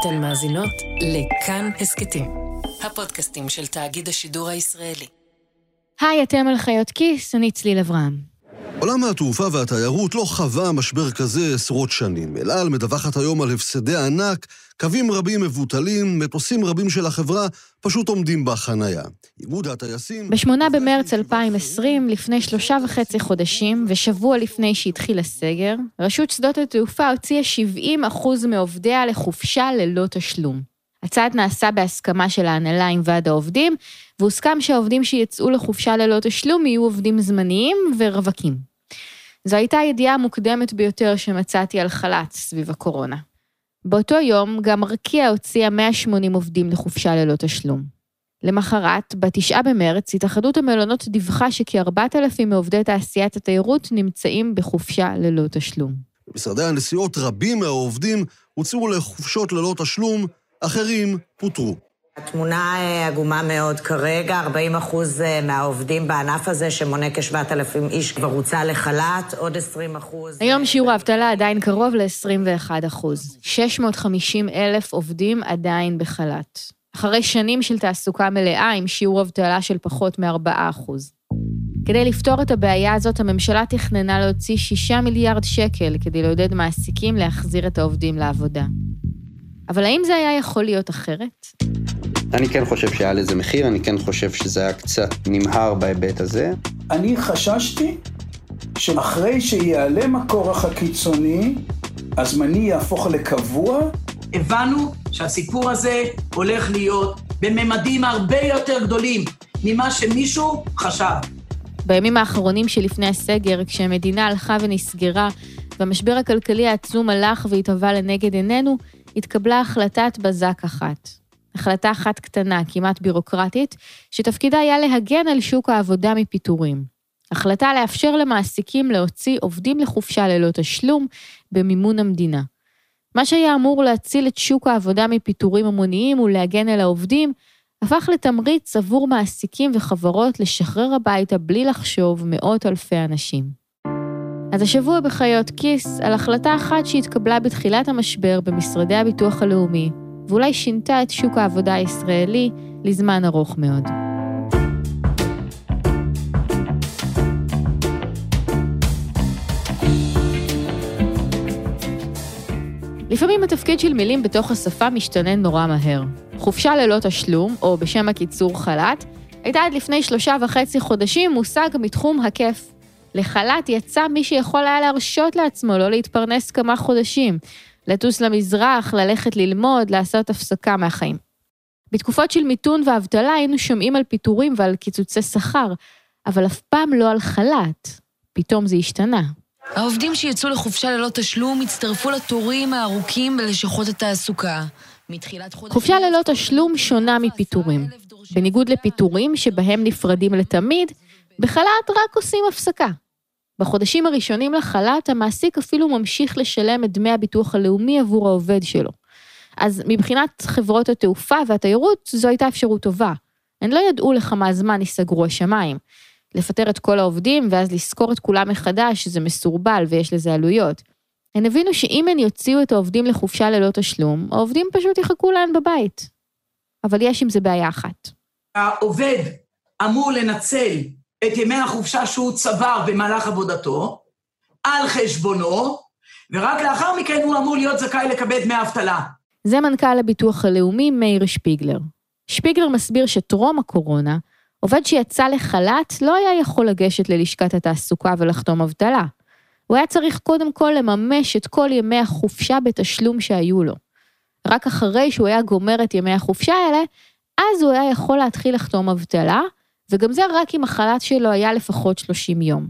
אתן מאזינות לכאן הסכתים, הפודקאסטים של תאגיד השידור הישראלי. היי, אתם על חיות כיס, אני צליל אברהם. עולם התעופה והתיירות לא חווה משבר כזה עשרות שנים. אל על מדווחת היום על הפסדי ענק, קווים רבים מבוטלים, מטוסים רבים של החברה פשוט עומדים בחנייה. איגוד הטייסים... ב-8 במרץ 2020, לפני שלושה וחצי חודשים, ושבוע לפני שהתחיל הסגר, רשות שדות התעופה הוציאה 70 מעובדיה לחופשה ללא תשלום. הצעד נעשה בהסכמה של ההנהלה עם ועד העובדים, והוסכם שהעובדים שיצאו לחופשה ללא תשלום יהיו עובדים זמניים ורווקים. זו הייתה הידיעה המוקדמת ביותר שמצאתי על חל"ת סביב הקורונה. באותו יום גם ארקיע הוציאה 180 עובדים לחופשה ללא תשלום. למחרת, ב-9 במרץ, התאחדות המלונות דיווחה שכ-4,000 מעובדי תעשיית התיירות נמצאים בחופשה ללא תשלום. במשרדי הנסיעות רבים מהעובדים הוצאו לחופשות ללא תשלום, אחרים פוטרו. התמונה אה, עגומה מאוד כרגע, 40 אחוז אה, מהעובדים בענף הזה, שמונה כ-7,000 איש, כבר הוצא לחל"ת, עוד 20 אחוז. היום שיעור האבטלה עדיין קרוב ל-21 אחוז. 650 אלף עובדים עדיין בחל"ת. אחרי שנים של תעסוקה מלאה עם שיעור אבטלה של פחות מ-4 אחוז. כדי לפתור את הבעיה הזאת, הממשלה תכננה להוציא 6 מיליארד שקל כדי לעודד מעסיקים להחזיר את העובדים לעבודה. אבל האם זה היה יכול להיות אחרת? אני כן חושב שהיה לזה מחיר, אני כן חושב שזה היה קצת נמהר בהיבט הזה. אני חששתי שאחרי שיעלם הכורח הקיצוני, הזמני יהפוך לקבוע. הבנו שהסיפור הזה הולך להיות בממדים הרבה יותר גדולים ממה שמישהו חשב. בימים האחרונים שלפני הסגר, כשהמדינה הלכה ונסגרה והמשבר הכלכלי העצום הלך והתהווה לנגד עינינו, התקבלה החלטת בזק אחת. החלטה אחת קטנה, כמעט בירוקרטית, שתפקידה היה להגן על שוק העבודה מפיטורים. החלטה לאפשר למעסיקים להוציא עובדים לחופשה ללא תשלום במימון המדינה. מה שהיה אמור להציל את שוק העבודה מפיטורים המוניים ולהגן על העובדים, הפך לתמריץ עבור מעסיקים וחברות לשחרר הביתה בלי לחשוב מאות אלפי אנשים. אז השבוע בחיות כיס על החלטה אחת שהתקבלה בתחילת המשבר במשרדי הביטוח הלאומי, ואולי שינתה את שוק העבודה הישראלי לזמן ארוך מאוד. לפעמים התפקיד של מילים בתוך השפה משתנה נורא מהר. חופשה ללא תשלום, או בשם הקיצור חל"ת, הייתה עד לפני שלושה וחצי חודשים מושג מתחום הכיף. לחל"ת יצא מי שיכול היה להרשות לעצמו לא להתפרנס כמה חודשים, לטוס למזרח, ללכת ללמוד, לעשות הפסקה מהחיים. בתקופות של מיתון ואבטלה היינו שומעים על פיטורים ועל קיצוצי שכר, אבל אף פעם לא על חל"ת. פתאום זה השתנה. העובדים שיצאו לחופשה ללא תשלום הצטרפו לתורים הארוכים בלשכות התעסוקה. חופשה ללא תשלום שונה מפיטורים. בניגוד לפיטורים שבהם נפרדים לתמיד, בחל"ת רק עושים הפסקה. בחודשים הראשונים לחל"ת, המעסיק אפילו ממשיך לשלם את דמי הביטוח הלאומי עבור העובד שלו. אז מבחינת חברות התעופה והתיירות, זו הייתה אפשרות טובה. הן לא ידעו לכמה זמן ייסגרו השמיים. לפטר את כל העובדים ואז לשכור את כולם מחדש, זה מסורבל ויש לזה עלויות. הן הבינו שאם הן יוציאו את העובדים לחופשה ללא תשלום, העובדים פשוט יחכו להן בבית. אבל יש עם זה בעיה אחת. העובד אמור לנצל את ימי החופשה שהוא צבר במהלך עבודתו, על חשבונו, ורק לאחר מכן הוא אמור להיות זכאי לקבל דמי אבטלה. זה מנכ"ל הביטוח הלאומי מאיר שפיגלר. שפיגלר מסביר שטרום הקורונה, עובד שיצא לחל"ת לא היה יכול לגשת ללשכת התעסוקה ולחתום אבטלה. הוא היה צריך קודם כל לממש את כל ימי החופשה בתשלום שהיו לו. רק אחרי שהוא היה גומר את ימי החופשה האלה, אז הוא היה יכול להתחיל לחתום אבטלה, וגם זה רק אם החל"ת שלו היה לפחות 30 יום.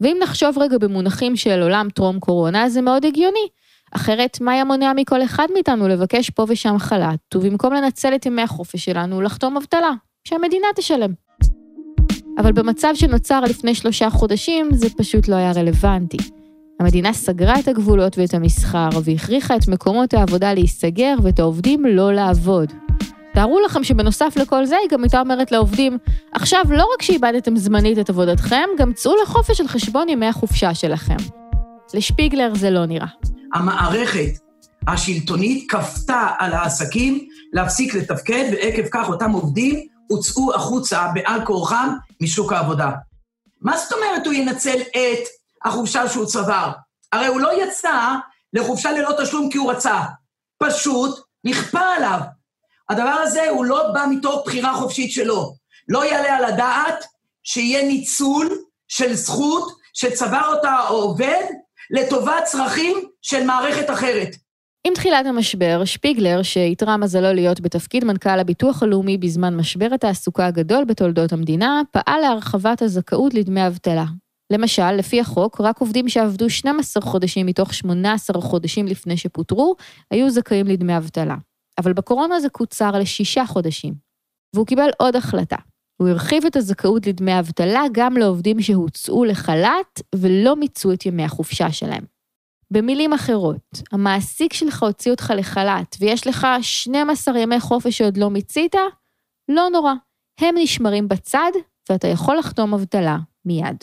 ואם נחשוב רגע במונחים של עולם טרום קורונה, זה מאוד הגיוני. אחרת, מה היה מונע מכל אחד מאיתנו לבקש פה ושם חל"ת, ובמקום לנצל את ימי החופש שלנו, לחתום אבטלה, שהמדינה תשלם. אבל במצב שנוצר לפני שלושה חודשים, זה פשוט לא היה רלוונטי. המדינה סגרה את הגבולות ואת המסחר, והכריחה את מקומות העבודה להיסגר ואת העובדים לא לעבוד. תארו לכם שבנוסף לכל זה, היא גם הייתה אומרת לעובדים, עכשיו לא רק שאיבדתם זמנית את עבודתכם, גם צאו לחופש על חשבון ימי החופשה שלכם. לשפיגלר זה לא נראה. המערכת השלטונית כפתה על העסקים להפסיק לתפקד, ועקב כך אותם עובדים הוצאו החוצה בעל כורחם משוק העבודה. מה זאת אומרת הוא ינצל את החופשה שהוא צבר? הרי הוא לא יצא לחופשה ללא תשלום כי הוא רצה, פשוט נכפה עליו. הדבר הזה הוא לא בא מתוך בחירה חופשית שלו. לא יעלה על הדעת שיהיה ניצול של זכות שצבר אותה העובד לטובת צרכים של מערכת אחרת. עם תחילת המשבר, שפיגלר, שאיתרע מזלו להיות בתפקיד מנכ"ל הביטוח הלאומי בזמן משבר התעסוקה הגדול בתולדות המדינה, פעל להרחבת הזכאות לדמי אבטלה. למשל, לפי החוק, רק עובדים שעבדו 12 חודשים מתוך 18 חודשים לפני שפוטרו, היו זכאים לדמי אבטלה. אבל בקורונה זה קוצר לשישה חודשים. והוא קיבל עוד החלטה. הוא הרחיב את הזכאות לדמי אבטלה גם לעובדים שהוצאו לחל"ת ולא מיצו את ימי החופשה שלהם. במילים אחרות, המעסיק שלך הוציא אותך לחל"ת ויש לך 12 ימי חופש שעוד לא מיצית, לא נורא, הם נשמרים בצד ואתה יכול לחתום אבטלה מיד.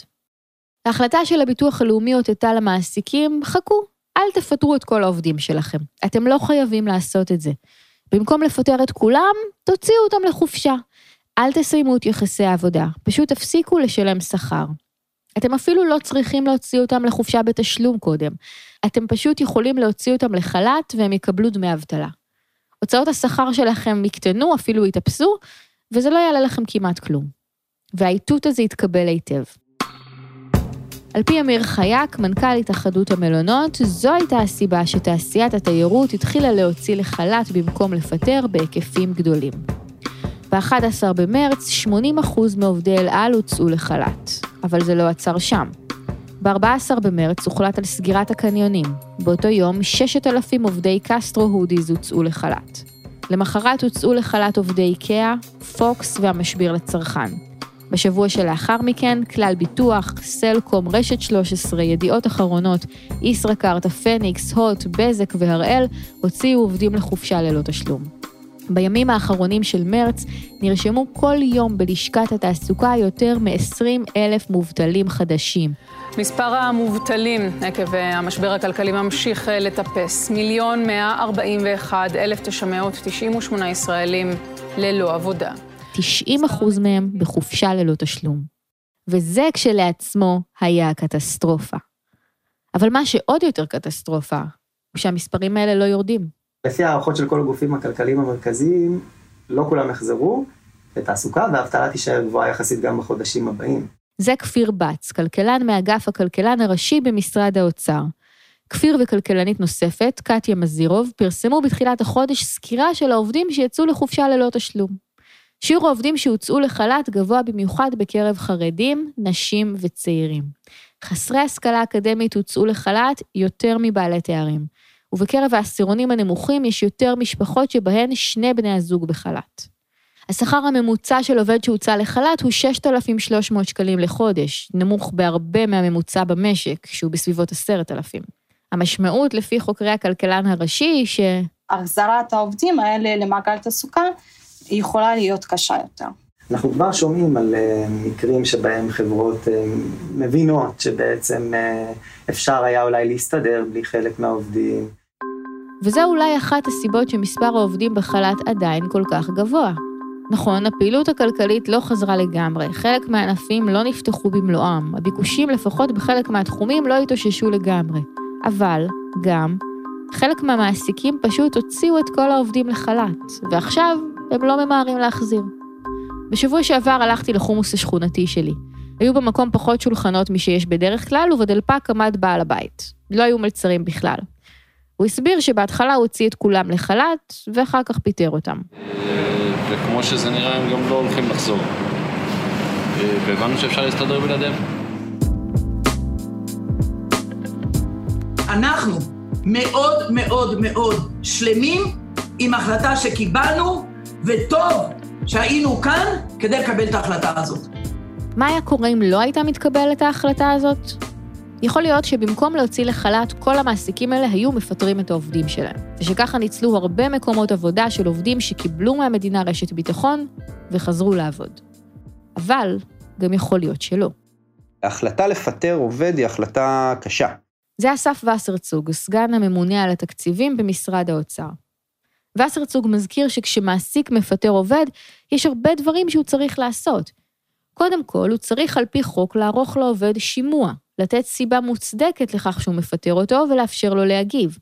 ההחלטה של הביטוח הלאומי הוטטה למעסיקים, חכו, אל תפטרו את כל העובדים שלכם. אתם לא חייבים לעשות את זה. במקום לפטר את כולם, תוציאו אותם לחופשה. אל תסיימו את יחסי העבודה, פשוט תפסיקו לשלם שכר. אתם אפילו לא צריכים להוציא אותם לחופשה בתשלום קודם. אתם פשוט יכולים להוציא אותם לחל"ת והם יקבלו דמי אבטלה. הוצאות השכר שלכם יקטנו, אפילו יתאפסו, וזה לא יעלה לכם כמעט כלום. והאיתות הזה יתקבל היטב. על פי אמיר חייק, מנכ"ל התאחדות המלונות, זו הייתה הסיבה שתעשיית התיירות התחילה להוציא לחל"ת במקום לפטר בהיקפים גדולים. ב-11 במרץ, 80% מעובדי אל על הוצאו לחל"ת, אבל זה לא עצר שם. ב-14 במרץ הוחלט על סגירת הקניונים. באותו יום, 6,000 עובדי קסטרו הודיז הוצאו לחל"ת. למחרת הוצאו לחל"ת עובדי איקאה, פוקס והמשביר לצרכן. בשבוע שלאחר מכן, כלל ביטוח, סלקום, רשת 13, ידיעות אחרונות, ישראכרט, הפניקס, הוט, בזק והראל הוציאו עובדים לחופשה ללא תשלום. בימים האחרונים של מרץ נרשמו כל יום בלשכת התעסוקה יותר מ-20 אלף מובטלים חדשים. מספר המובטלים עקב המשבר הכלכלי ממשיך לטפס. מיליון 141 אלף 998 ישראלים ללא עבודה. 90 אחוז מהם בחופשה ללא תשלום. וזה כשלעצמו היה הקטסטרופה. אבל מה שעוד יותר קטסטרופה, הוא שהמספרים האלה לא יורדים. לפי הערכות של כל הגופים הכלכליים המרכזיים, לא כולם יחזרו לתעסוקה, והאבטלה תישאר גבוהה יחסית גם בחודשים הבאים. זה כפיר בץ, כלכלן מאגף הכלכלן הראשי במשרד האוצר. כפיר וכלכלנית נוספת, קטיה מזירוב, פרסמו בתחילת החודש סקירה של העובדים שיצאו לחופשה ללא תשלום. שיעור העובדים שהוצאו לחל"ת גבוה במיוחד בקרב חרדים, נשים וצעירים. חסרי השכלה אקדמית הוצאו לחל"ת יותר מבעלי תארים. ובקרב העשירונים הנמוכים יש יותר משפחות שבהן שני בני הזוג בחל"ת. השכר הממוצע של עובד שהוצא לחל"ת הוא 6,300 שקלים לחודש, נמוך בהרבה מהממוצע במשק, שהוא בסביבות 10,000. המשמעות, לפי חוקרי הכלכלן הראשי, ש... החזרת העובדים האלה למעגל תעסוקה יכולה להיות קשה יותר. אנחנו כבר שומעים על uh, מקרים שבהם חברות uh, מבינות שבעצם uh, אפשר היה אולי להסתדר בלי חלק מהעובדים. וזו אולי אחת הסיבות שמספר העובדים בחל"ת עדיין כל כך גבוה. נכון, הפעילות הכלכלית לא חזרה לגמרי, חלק מהענפים לא נפתחו במלואם, הביקושים לפחות בחלק מהתחומים לא התאוששו לגמרי. אבל, גם, חלק מהמעסיקים פשוט הוציאו את כל העובדים לחל"ת, ועכשיו הם לא ממהרים להחזיר. בשבוע שעבר הלכתי לחומוס השכונתי שלי. היו במקום פחות שולחנות משיש בדרך כלל, ובדלפק עמד בעל הבית. לא היו מלצרים בכלל. הוא הסביר שבהתחלה הוא הוציא את כולם לחל"ת, ואחר כך פיטר אותם. וכמו שזה נראה, הם גם לא הולכים לחזור. והבנו שאפשר להסתדר בלעדיהם. אנחנו מאוד מאוד מאוד שלמים עם החלטה שקיבלנו, וטוב שהיינו כאן כדי לקבל את ההחלטה הזאת. מה היה קורה אם לא הייתה מתקבלת ההחלטה הזאת? יכול להיות שבמקום להוציא לחל"ת, כל המעסיקים האלה היו מפטרים את העובדים שלהם, ושככה ניצלו הרבה מקומות עבודה של עובדים שקיבלו מהמדינה רשת ביטחון וחזרו לעבוד. אבל גם יכול להיות שלא. ההחלטה לפטר עובד היא החלטה קשה. זה אסף וסרצוג, סגן הממונה על התקציבים במשרד האוצר. וסרצוג מזכיר שכשמעסיק מפטר עובד, יש הרבה דברים שהוא צריך לעשות. קודם כל, הוא צריך על פי חוק לערוך לעובד שימוע, לתת סיבה מוצדקת לכך שהוא מפטר אותו ולאפשר לו להגיב.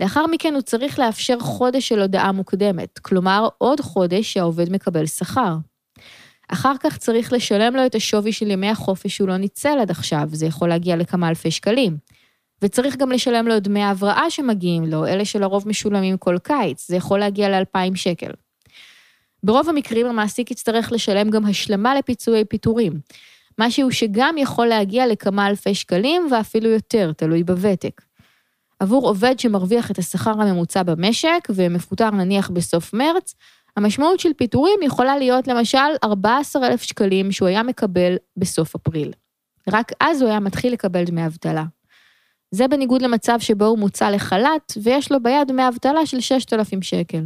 לאחר מכן הוא צריך לאפשר חודש של הודעה מוקדמת, כלומר עוד חודש שהעובד מקבל שכר. אחר כך צריך לשלם לו את השווי של ימי החופש שהוא לא ניצל עד עכשיו, זה יכול להגיע לכמה אלפי שקלים. וצריך גם לשלם לו דמי ההבראה שמגיעים לו, אלה שלרוב משולמים כל קיץ, זה יכול להגיע ל-2,000 שקל. ברוב המקרים המעסיק יצטרך לשלם גם השלמה לפיצויי פיטורים, משהו שגם יכול להגיע לכמה אלפי שקלים ואפילו יותר, תלוי בוותק. עבור עובד שמרוויח את השכר הממוצע במשק ומפוטר נניח בסוף מרץ, המשמעות של פיטורים יכולה להיות למשל 14,000 שקלים שהוא היה מקבל בסוף אפריל. רק אז הוא היה מתחיל לקבל דמי אבטלה. זה בניגוד למצב שבו הוא מוצא לחל"ת ויש לו ביד דמי אבטלה של 6,000 שקל.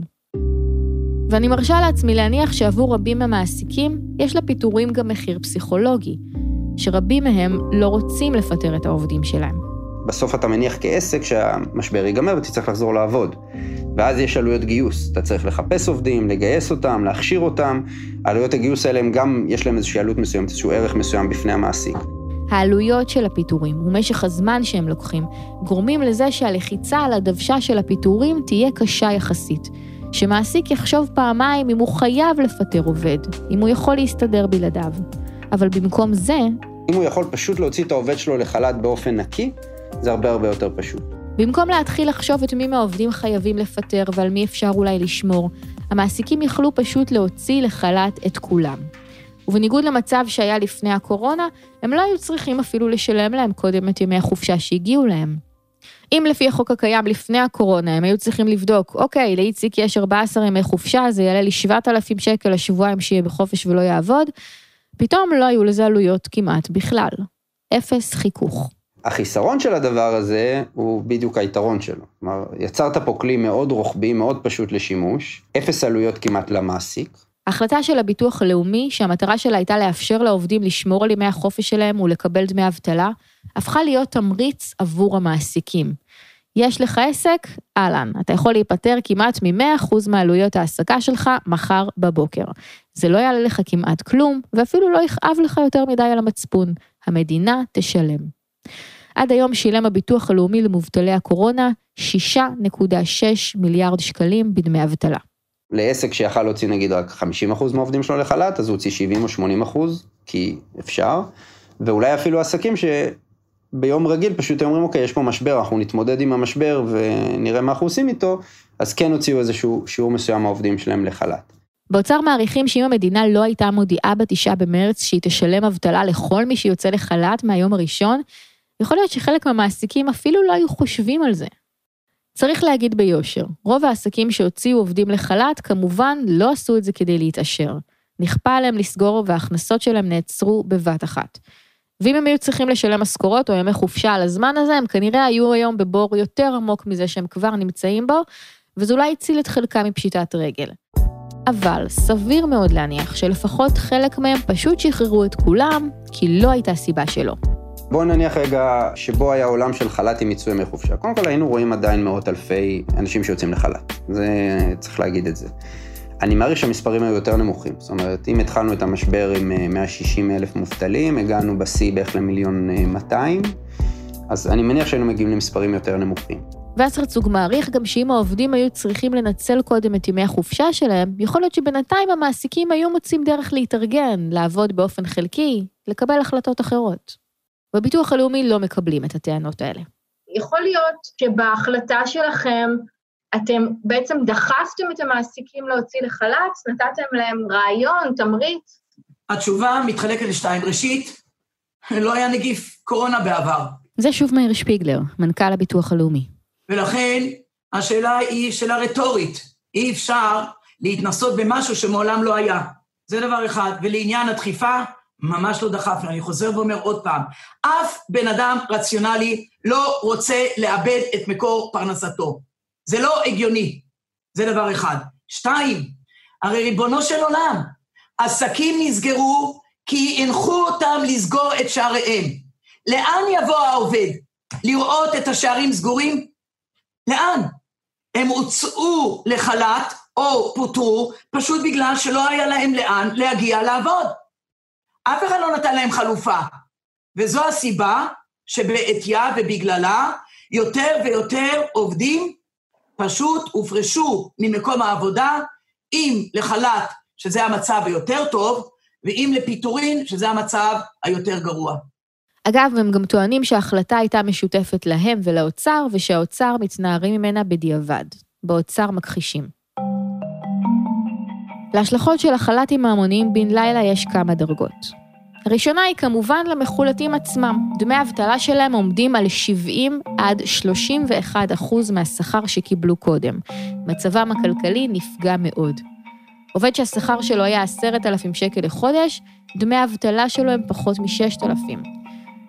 ואני מרשה לעצמי להניח שעבור רבים מהמעסיקים יש לפיטורים גם מחיר פסיכולוגי, שרבים מהם לא רוצים לפטר את העובדים שלהם. בסוף אתה מניח כעסק שהמשבר ייגמר ותצטרך לחזור לעבוד. ואז יש עלויות גיוס, אתה צריך לחפש עובדים, לגייס אותם, להכשיר אותם. עלויות הגיוס האלה הם גם, יש להם איזושהי עלות מסוימת, איזשהו ערך מסוים בפני המעסיק. העלויות של הפיטורים ומשך הזמן שהם לוקחים גורמים לזה שהלחיצה על הדוושה של הפיטורים תהיה קשה יחסית. שמעסיק יחשוב פעמיים אם הוא חייב לפטר עובד, אם הוא יכול להסתדר בלעדיו. אבל במקום זה... אם הוא יכול פשוט להוציא את העובד שלו לחל"ת באופן נקי, זה הרבה הרבה יותר פשוט. במקום להתחיל לחשוב את מי מהעובדים חייבים לפטר ועל מי אפשר אולי לשמור, המעסיקים יכלו פשוט להוציא לחל"ת את כולם. ובניגוד למצב שהיה לפני הקורונה, הם לא היו צריכים אפילו לשלם להם קודם את ימי החופשה שהגיעו להם. אם לפי החוק הקיים לפני הקורונה הם היו צריכים לבדוק, אוקיי, לאיציק יש 14 ימי חופשה, זה יעלה לי 7,000 שקל לשבועיים שיהיה בחופש ולא יעבוד, פתאום לא היו לזה עלויות כמעט בכלל. אפס חיכוך. החיסרון של הדבר הזה הוא בדיוק היתרון שלו. כלומר, יצרת פה כלי מאוד רוחבי, מאוד פשוט לשימוש, אפס עלויות כמעט למעסיק. ההחלטה של הביטוח הלאומי, שהמטרה שלה הייתה לאפשר לעובדים לשמור על ימי החופש שלהם ולקבל דמי אבטלה, הפכה להיות תמריץ עבור המעסיקים. יש לך עסק? אהלן, אתה יכול להיפטר כמעט מ-100% מעלויות ההעסקה שלך מחר בבוקר. זה לא יעלה לך כמעט כלום, ואפילו לא יכאב לך יותר מדי על המצפון. המדינה תשלם. עד היום שילם הביטוח הלאומי למובטלי הקורונה 6.6 מיליארד שקלים בדמי אבטלה. לעסק שיכל להוציא נגיד רק 50% מהעובדים שלו לחל"ת, אז הוא הוציא 70 או 80 אחוז, כי אפשר, ואולי אפילו עסקים שביום רגיל פשוט אומרים, אוקיי, יש פה משבר, אנחנו נתמודד עם המשבר ונראה מה אנחנו עושים איתו, אז כן הוציאו איזשהו שיעור מסוים מהעובדים שלהם לחל"ת. באוצר מעריכים שאם המדינה לא הייתה מודיעה בתשעה במרץ שהיא תשלם אבטלה לכל מי שיוצא לחל"ת מהיום הראשון, יכול להיות שחלק מהמעסיקים אפילו לא היו חושבים על זה. צריך להגיד ביושר, רוב העסקים שהוציאו עובדים לחל"ת כמובן לא עשו את זה כדי להתעשר. נכפה עליהם לסגור וההכנסות שלהם נעצרו בבת אחת. ואם הם היו צריכים לשלם משכורות או ימי חופשה על הזמן הזה, הם כנראה היו היום בבור יותר עמוק מזה שהם כבר נמצאים בו, וזה אולי הציל את חלקם מפשיטת רגל. אבל סביר מאוד להניח שלפחות חלק מהם פשוט שחררו את כולם, כי לא הייתה סיבה שלא. בואו נניח רגע שבו היה עולם של חל"ת עם מיצוי ימי חופשה. קודם כל היינו רואים עדיין מאות אלפי אנשים שיוצאים לחל"ת. זה, צריך להגיד את זה. אני מעריך שהמספרים היו יותר נמוכים. זאת אומרת, אם התחלנו את המשבר עם 160 אה, אלף מובטלים, הגענו בשיא בערך למיליון 200, אה, אז אני מניח שהיינו מגיעים למספרים יותר נמוכים. וסרצוג מעריך גם שאם העובדים היו צריכים לנצל קודם את ימי החופשה שלהם, יכול להיות שבינתיים המעסיקים היו מוצאים דרך להתארגן, לעבוד באופן חלקי, לקבל החלטות אחרות. בביטוח הלאומי לא מקבלים את הטענות האלה. יכול להיות שבהחלטה שלכם אתם בעצם דחפתם את המעסיקים להוציא לחל"ת, נתתם להם רעיון, תמריץ? התשובה מתחלקת לשתיים. ראשית, לא היה נגיף קורונה בעבר. זה שוב מאיר שפיגלר, מנכ"ל הביטוח הלאומי. ולכן השאלה היא שאלה רטורית. אי אפשר להתנסות במשהו שמעולם לא היה. זה דבר אחד. ולעניין הדחיפה, ממש לא דחפנו. אני חוזר ואומר עוד פעם, אף בן אדם רציונלי לא רוצה לאבד את מקור פרנסתו. זה לא הגיוני. זה דבר אחד. שתיים, הרי ריבונו של עולם, עסקים נסגרו כי הנחו אותם לסגור את שעריהם. לאן יבוא העובד? לראות את השערים סגורים? לאן? הם הוצאו לחל"ת או פוטרו פשוט בגלל שלא היה להם לאן להגיע לעבוד. אף אחד לא נתן להם חלופה. וזו הסיבה שבעטייה ובגללה יותר ויותר עובדים פשוט הופרשו ממקום העבודה, אם לחל"ת, שזה המצב היותר טוב, ואם לפיטורין, שזה המצב היותר גרוע. אגב, הם גם טוענים שההחלטה הייתה משותפת להם ולאוצר, ושהאוצר מתנערים ממנה בדיעבד. באוצר מכחישים. להשלכות של החל"תים ההמוניים בן לילה יש כמה דרגות. הראשונה היא כמובן למחולטים עצמם. דמי האבטלה שלהם עומדים על 70 עד 31 אחוז מהשכר שקיבלו קודם. מצבם הכלכלי נפגע מאוד. עובד שהשכר שלו היה 10,000 שקל לחודש, דמי האבטלה שלו הם פחות מ-6,000.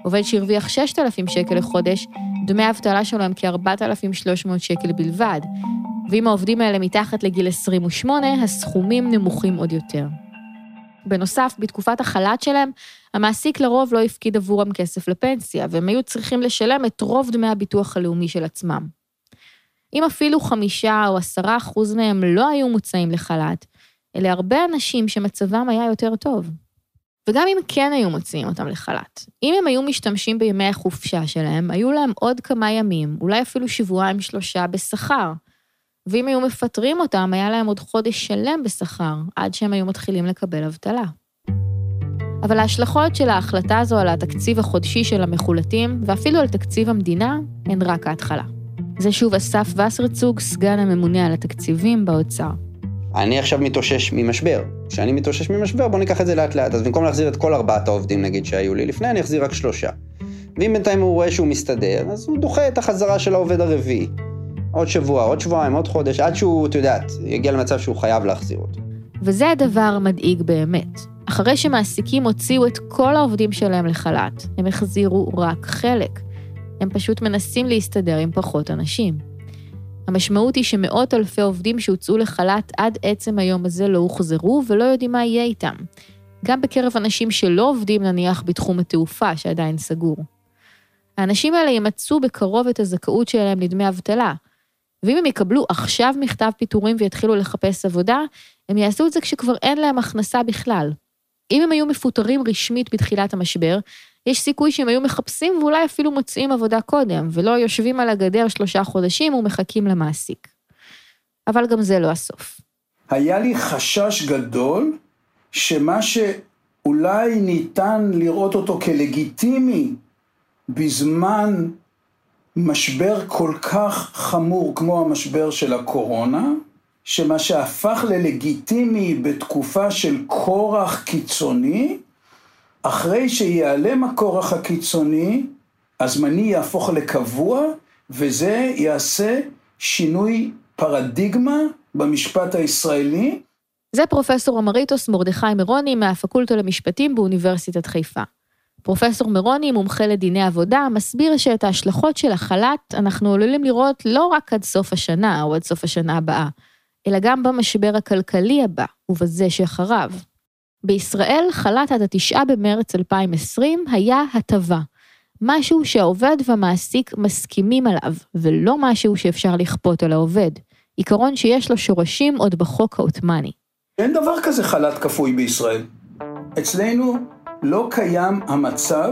עובד שהרוויח 6,000 שקל לחודש, דמי האבטלה שלו הם כ-4,300 שקל בלבד. ואם העובדים האלה מתחת לגיל 28, הסכומים נמוכים עוד יותר. בנוסף, בתקופת החל"ת שלהם, המעסיק לרוב לא הפקיד עבורם כסף לפנסיה, והם היו צריכים לשלם את רוב דמי הביטוח הלאומי של עצמם. אם אפילו חמישה או עשרה אחוז מהם לא היו מוצאים לחל"ת, אלה הרבה אנשים שמצבם היה יותר טוב. וגם אם כן היו מוציאים אותם לחל"ת, אם הם היו משתמשים בימי החופשה שלהם, היו להם עוד כמה ימים, אולי אפילו שבועיים שלושה בשכר. ואם היו מפטרים אותם, היה להם עוד חודש שלם בשכר, עד שהם היו מתחילים לקבל אבטלה. אבל ההשלכות של ההחלטה הזו על התקציב החודשי של המחולטים, ואפילו על תקציב המדינה, הן רק ההתחלה. זה שוב אסף וסרצוג, סגן הממונה על התקציבים באוצר. אני עכשיו מתאושש ממשבר. כשאני מתאושש ממשבר, בוא ניקח את זה לאט לאט. אז במקום להחזיר את כל ארבעת העובדים, נגיד, שהיו לי לפני, אני אחזיר רק שלושה. ואם בינתיים הוא רואה שהוא מסתדר, אז הוא דוחה את החזרה של העובד הרביעי. עוד שבוע, עוד שבועיים, עוד חודש, עד שהוא, את יודעת, יגיע למצב שהוא חייב להחזיר אותו. וזה הדבר המדאיג באמת. אחרי שמעסיקים הוציאו את כל העובדים שלהם לחל"ת, הם החזירו רק חלק. הם פשוט מנסים להסתדר עם פחות אנשים. המשמעות היא שמאות אלפי עובדים שהוצאו לחל"ת עד עצם היום הזה לא הוחזרו ולא יודעים מה יהיה איתם. גם בקרב אנשים שלא עובדים נניח בתחום התעופה, שעדיין סגור. האנשים האלה ימצאו בקרוב את הזכאות שלהם לדמי אבטלה, ואם הם יקבלו עכשיו מכתב פיטורים ויתחילו לחפש עבודה, הם יעשו את זה כשכבר אין להם הכנסה בכלל. אם הם היו מפוטרים רשמית בתחילת המשבר, יש סיכוי שהם היו מחפשים ואולי אפילו מוצאים עבודה קודם, ולא יושבים על הגדר שלושה חודשים ומחכים למעסיק. אבל גם זה לא הסוף. היה לי חשש גדול שמה שאולי ניתן לראות אותו כלגיטימי בזמן משבר כל כך חמור כמו המשבר של הקורונה, שמה שהפך ללגיטימי בתקופה של כורח קיצוני, אחרי שיעלם הכורח הקיצוני, הזמני יהפוך לקבוע, וזה יעשה שינוי פרדיגמה במשפט הישראלי. זה פרופסור אמריטוס מרדכי מירוני מהפקולטה למשפטים באוניברסיטת חיפה. פרופסור מירוני, מומחה לדיני עבודה, מסביר שאת ההשלכות של החל"ת אנחנו עלולים לראות לא רק עד סוף השנה או עד סוף השנה הבאה, אלא גם במשבר הכלכלי הבא ובזה שאחריו. בישראל חל"ת עד התשעה במרץ 2020 היה הטבה, משהו שהעובד והמעסיק מסכימים עליו, ולא משהו שאפשר לכפות על העובד. עיקרון שיש לו שורשים עוד בחוק העות'מאני. אין דבר כזה חל"ת כפוי בישראל. אצלנו לא קיים המצב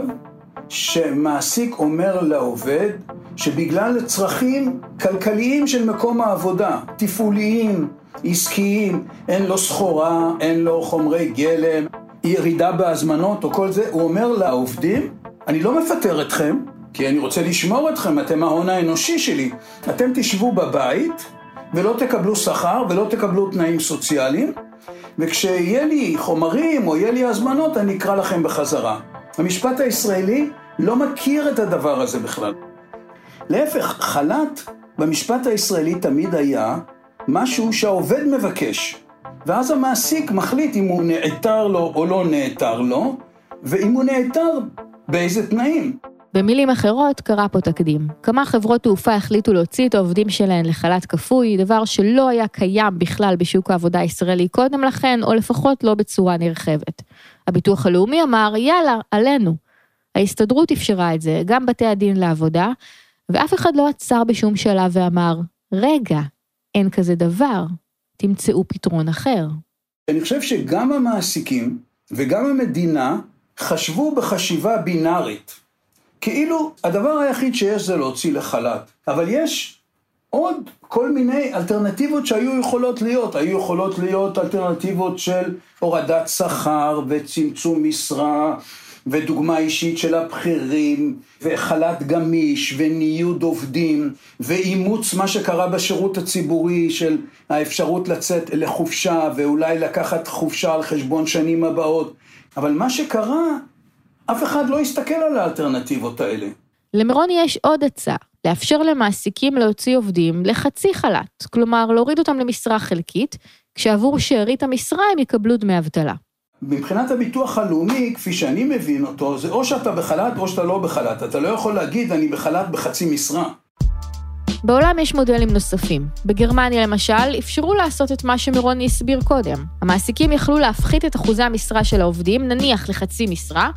שמעסיק אומר לעובד שבגלל צרכים כלכליים של מקום העבודה, תפעוליים, עסקיים, אין לו סחורה, אין לו חומרי גלם, ירידה בהזמנות או כל זה, הוא אומר לעובדים, אני לא מפטר אתכם, כי אני רוצה לשמור אתכם, אתם ההון האנושי שלי. אתם תשבו בבית ולא תקבלו שכר ולא תקבלו תנאים סוציאליים, וכשיהיה לי חומרים או יהיה לי הזמנות, אני אקרא לכם בחזרה. המשפט הישראלי לא מכיר את הדבר הזה בכלל. להפך, חל"ת במשפט הישראלי תמיד היה משהו שהעובד מבקש, ואז המעסיק מחליט אם הוא נעתר לו או לא נעתר לו, ואם הוא נעתר, באיזה תנאים. במילים אחרות, קרה פה תקדים. כמה חברות תעופה החליטו להוציא את העובדים שלהן לחל"ת כפוי, דבר שלא היה קיים בכלל בשוק העבודה הישראלי קודם לכן, או לפחות לא בצורה נרחבת. הביטוח הלאומי אמר, יאללה, עלינו. ההסתדרות אפשרה את זה, גם בתי הדין לעבודה, ואף אחד לא עצר בשום שלב ואמר, רגע, אין כזה דבר, תמצאו פתרון אחר. אני חושב שגם המעסיקים וגם המדינה חשבו בחשיבה בינארית. כאילו הדבר היחיד שיש זה להוציא לחל"ת, אבל יש עוד כל מיני אלטרנטיבות שהיו יכולות להיות. היו יכולות להיות אלטרנטיבות של הורדת שכר וצמצום משרה ודוגמה אישית של הבכירים וחל"ת גמיש וניוד עובדים ואימוץ מה שקרה בשירות הציבורי של האפשרות לצאת לחופשה ואולי לקחת חופשה על חשבון שנים הבאות. אבל מה שקרה, אף אחד לא הסתכל על האלטרנטיבות האלה. למירון יש עוד הצעה, לאפשר למעסיקים להוציא עובדים לחצי חל"ת, כלומר להוריד אותם למשרה חלקית, כשעבור שארית המשרה הם יקבלו דמי אבטלה. מבחינת הביטוח הלאומי, כפי שאני מבין אותו, זה או שאתה בחל"ת או שאתה לא בחל"ת. אתה לא יכול להגיד, אני בחל"ת בחצי משרה. בעולם יש מודלים נוספים. בגרמניה למשל, אפשרו לעשות את מה שמירוני הסביר קודם. המעסיקים יכלו להפחית את אחוזי המשרה של העובדים, נניח לחצי משרה,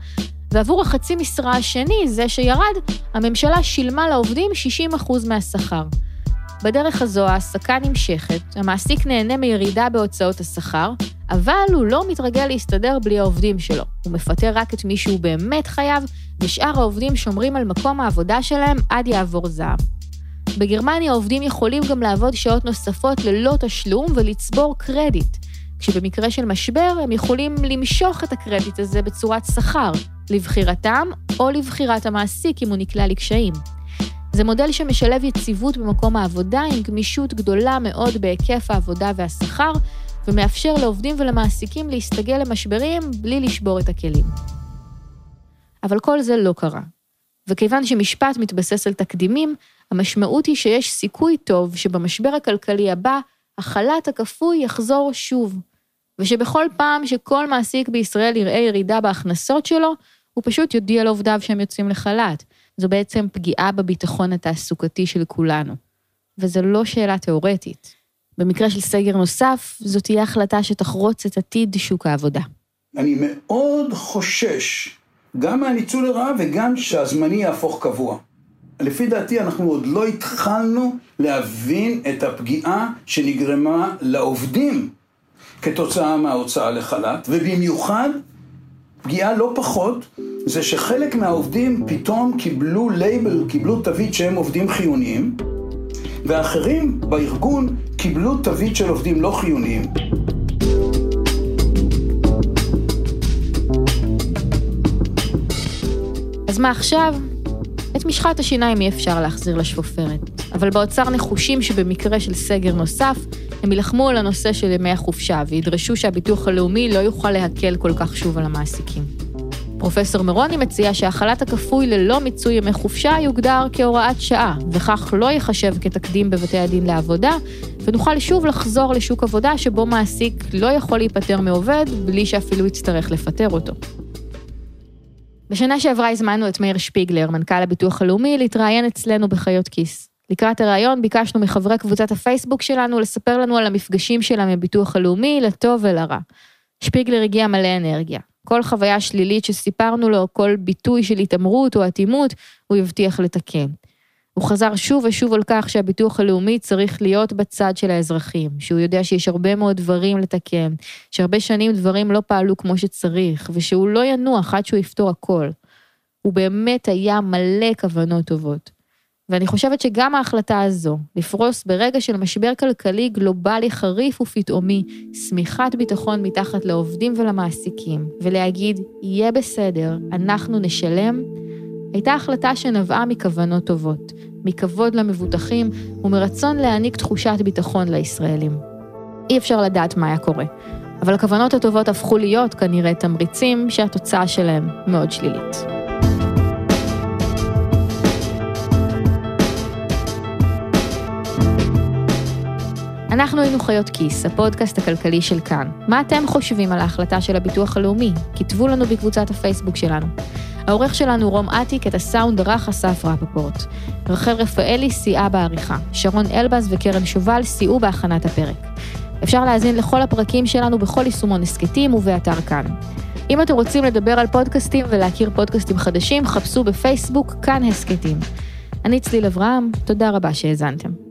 ועבור החצי משרה השני, זה שירד, הממשלה שילמה לעובדים 60% מהשכר. בדרך הזו ההעסקה נמשכת, המעסיק נהנה מירידה בהוצאות השכר, אבל הוא לא מתרגל להסתדר בלי העובדים שלו. הוא מפטר רק את מי שהוא באמת חייב, ושאר העובדים שומרים על מקום העבודה שלהם עד יעבור זעם. בגרמניה העובדים יכולים גם לעבוד שעות נוספות ללא תשלום ולצבור קרדיט, כשבמקרה של משבר הם יכולים למשוך את הקרדיט הזה בצורת שכר, לבחירתם או לבחירת המעסיק אם הוא נקלע לקשיים. זה מודל שמשלב יציבות במקום העבודה עם גמישות גדולה מאוד בהיקף העבודה והשכר, ומאפשר לעובדים ולמעסיקים להסתגל למשברים בלי לשבור את הכלים. אבל כל זה לא קרה. וכיוון שמשפט מתבסס על תקדימים, המשמעות היא שיש סיכוי טוב שבמשבר הכלכלי הבא, החל"ת הכפוי יחזור שוב, ושבכל פעם שכל מעסיק בישראל יראה ירידה בהכנסות שלו, הוא פשוט יודיע לעובדיו שהם יוצאים לחל"ת. זו בעצם פגיעה בביטחון התעסוקתי של כולנו. וזו לא שאלה תיאורטית. במקרה של סגר נוסף, זו תהיה החלטה שתחרוץ את עתיד שוק העבודה. אני מאוד חושש, גם מהניצול לרעה וגם שהזמני יהפוך קבוע. לפי דעתי אנחנו עוד לא התחלנו להבין את הפגיעה שנגרמה לעובדים כתוצאה מההוצאה לחל"ת, ובמיוחד פגיעה לא פחות זה שחלק מהעובדים פתאום קיבלו לייבל, קיבלו תווית שהם עובדים חיוניים, ואחרים בארגון קיבלו תווית של עובדים לא חיוניים. אז מה עכשיו? את משחת השיניים אי אפשר להחזיר לשפופרת, אבל באוצר נחושים שבמקרה של סגר נוסף, הם יילחמו על הנושא של ימי החופשה וידרשו שהביטוח הלאומי לא יוכל להקל כל כך שוב על המעסיקים. פרופסור מירוני מציע שהחל"ת הכפוי ללא מיצוי ימי חופשה יוגדר כהוראת שעה, וכך לא ייחשב כתקדים בבתי הדין לעבודה, ונוכל שוב לחזור לשוק עבודה שבו מעסיק לא יכול להיפטר מעובד בלי שאפילו יצטרך לפטר אותו. בשנה שעברה הזמנו את מאיר שפיגלר, מנכ"ל הביטוח הלאומי, להתראיין אצלנו בחיות כיס. לקראת הראיון ביקשנו מחברי קבוצת הפייסבוק שלנו לספר לנו על המפגשים שלהם עם הביטוח הלאומי, לטוב ולרע. שפיגלר הגיע מלא אנרגיה. כל חוויה שלילית שסיפרנו לו, כל ביטוי של התעמרות או אטימות, הוא הבטיח לתקן. הוא חזר שוב ושוב על כך שהביטוח הלאומי צריך להיות בצד של האזרחים, שהוא יודע שיש הרבה מאוד דברים לתקן, שהרבה שנים דברים לא פעלו כמו שצריך, ושהוא לא ינוח עד שהוא יפתור הכל. הוא באמת היה מלא כוונות טובות. ואני חושבת שגם ההחלטה הזו, לפרוס ברגע של משבר כלכלי גלובלי חריף ופתאומי, שמיכת ביטחון מתחת לעובדים ולמעסיקים, ולהגיד, יהיה בסדר, אנחנו נשלם, הייתה החלטה שנבעה מכוונות טובות, מכבוד למבוטחים ומרצון להעניק תחושת ביטחון לישראלים. אי אפשר לדעת מה היה קורה, אבל הכוונות הטובות הפכו להיות כנראה תמריצים שהתוצאה שלהם מאוד שלילית. אנחנו היינו חיות כיס, הפודקאסט הכלכלי של כאן. מה אתם חושבים על ההחלטה של הביטוח הלאומי? כתבו לנו בקבוצת הפייסבוק שלנו. העורך שלנו רום אטיק, את הסאונד ערך אסף רפפורט. רחל רפאלי סייעה בעריכה. שרון אלבז וקרן שובל סייעו בהכנת הפרק. אפשר להאזין לכל הפרקים שלנו בכל יישומון הסכתים ובאתר כאן. אם אתם רוצים לדבר על פודקאסטים ולהכיר פודקאסטים חדשים, חפשו בפייסבוק כאן הסכתים. אני צליל אברהם, תודה רבה שהאזנתם.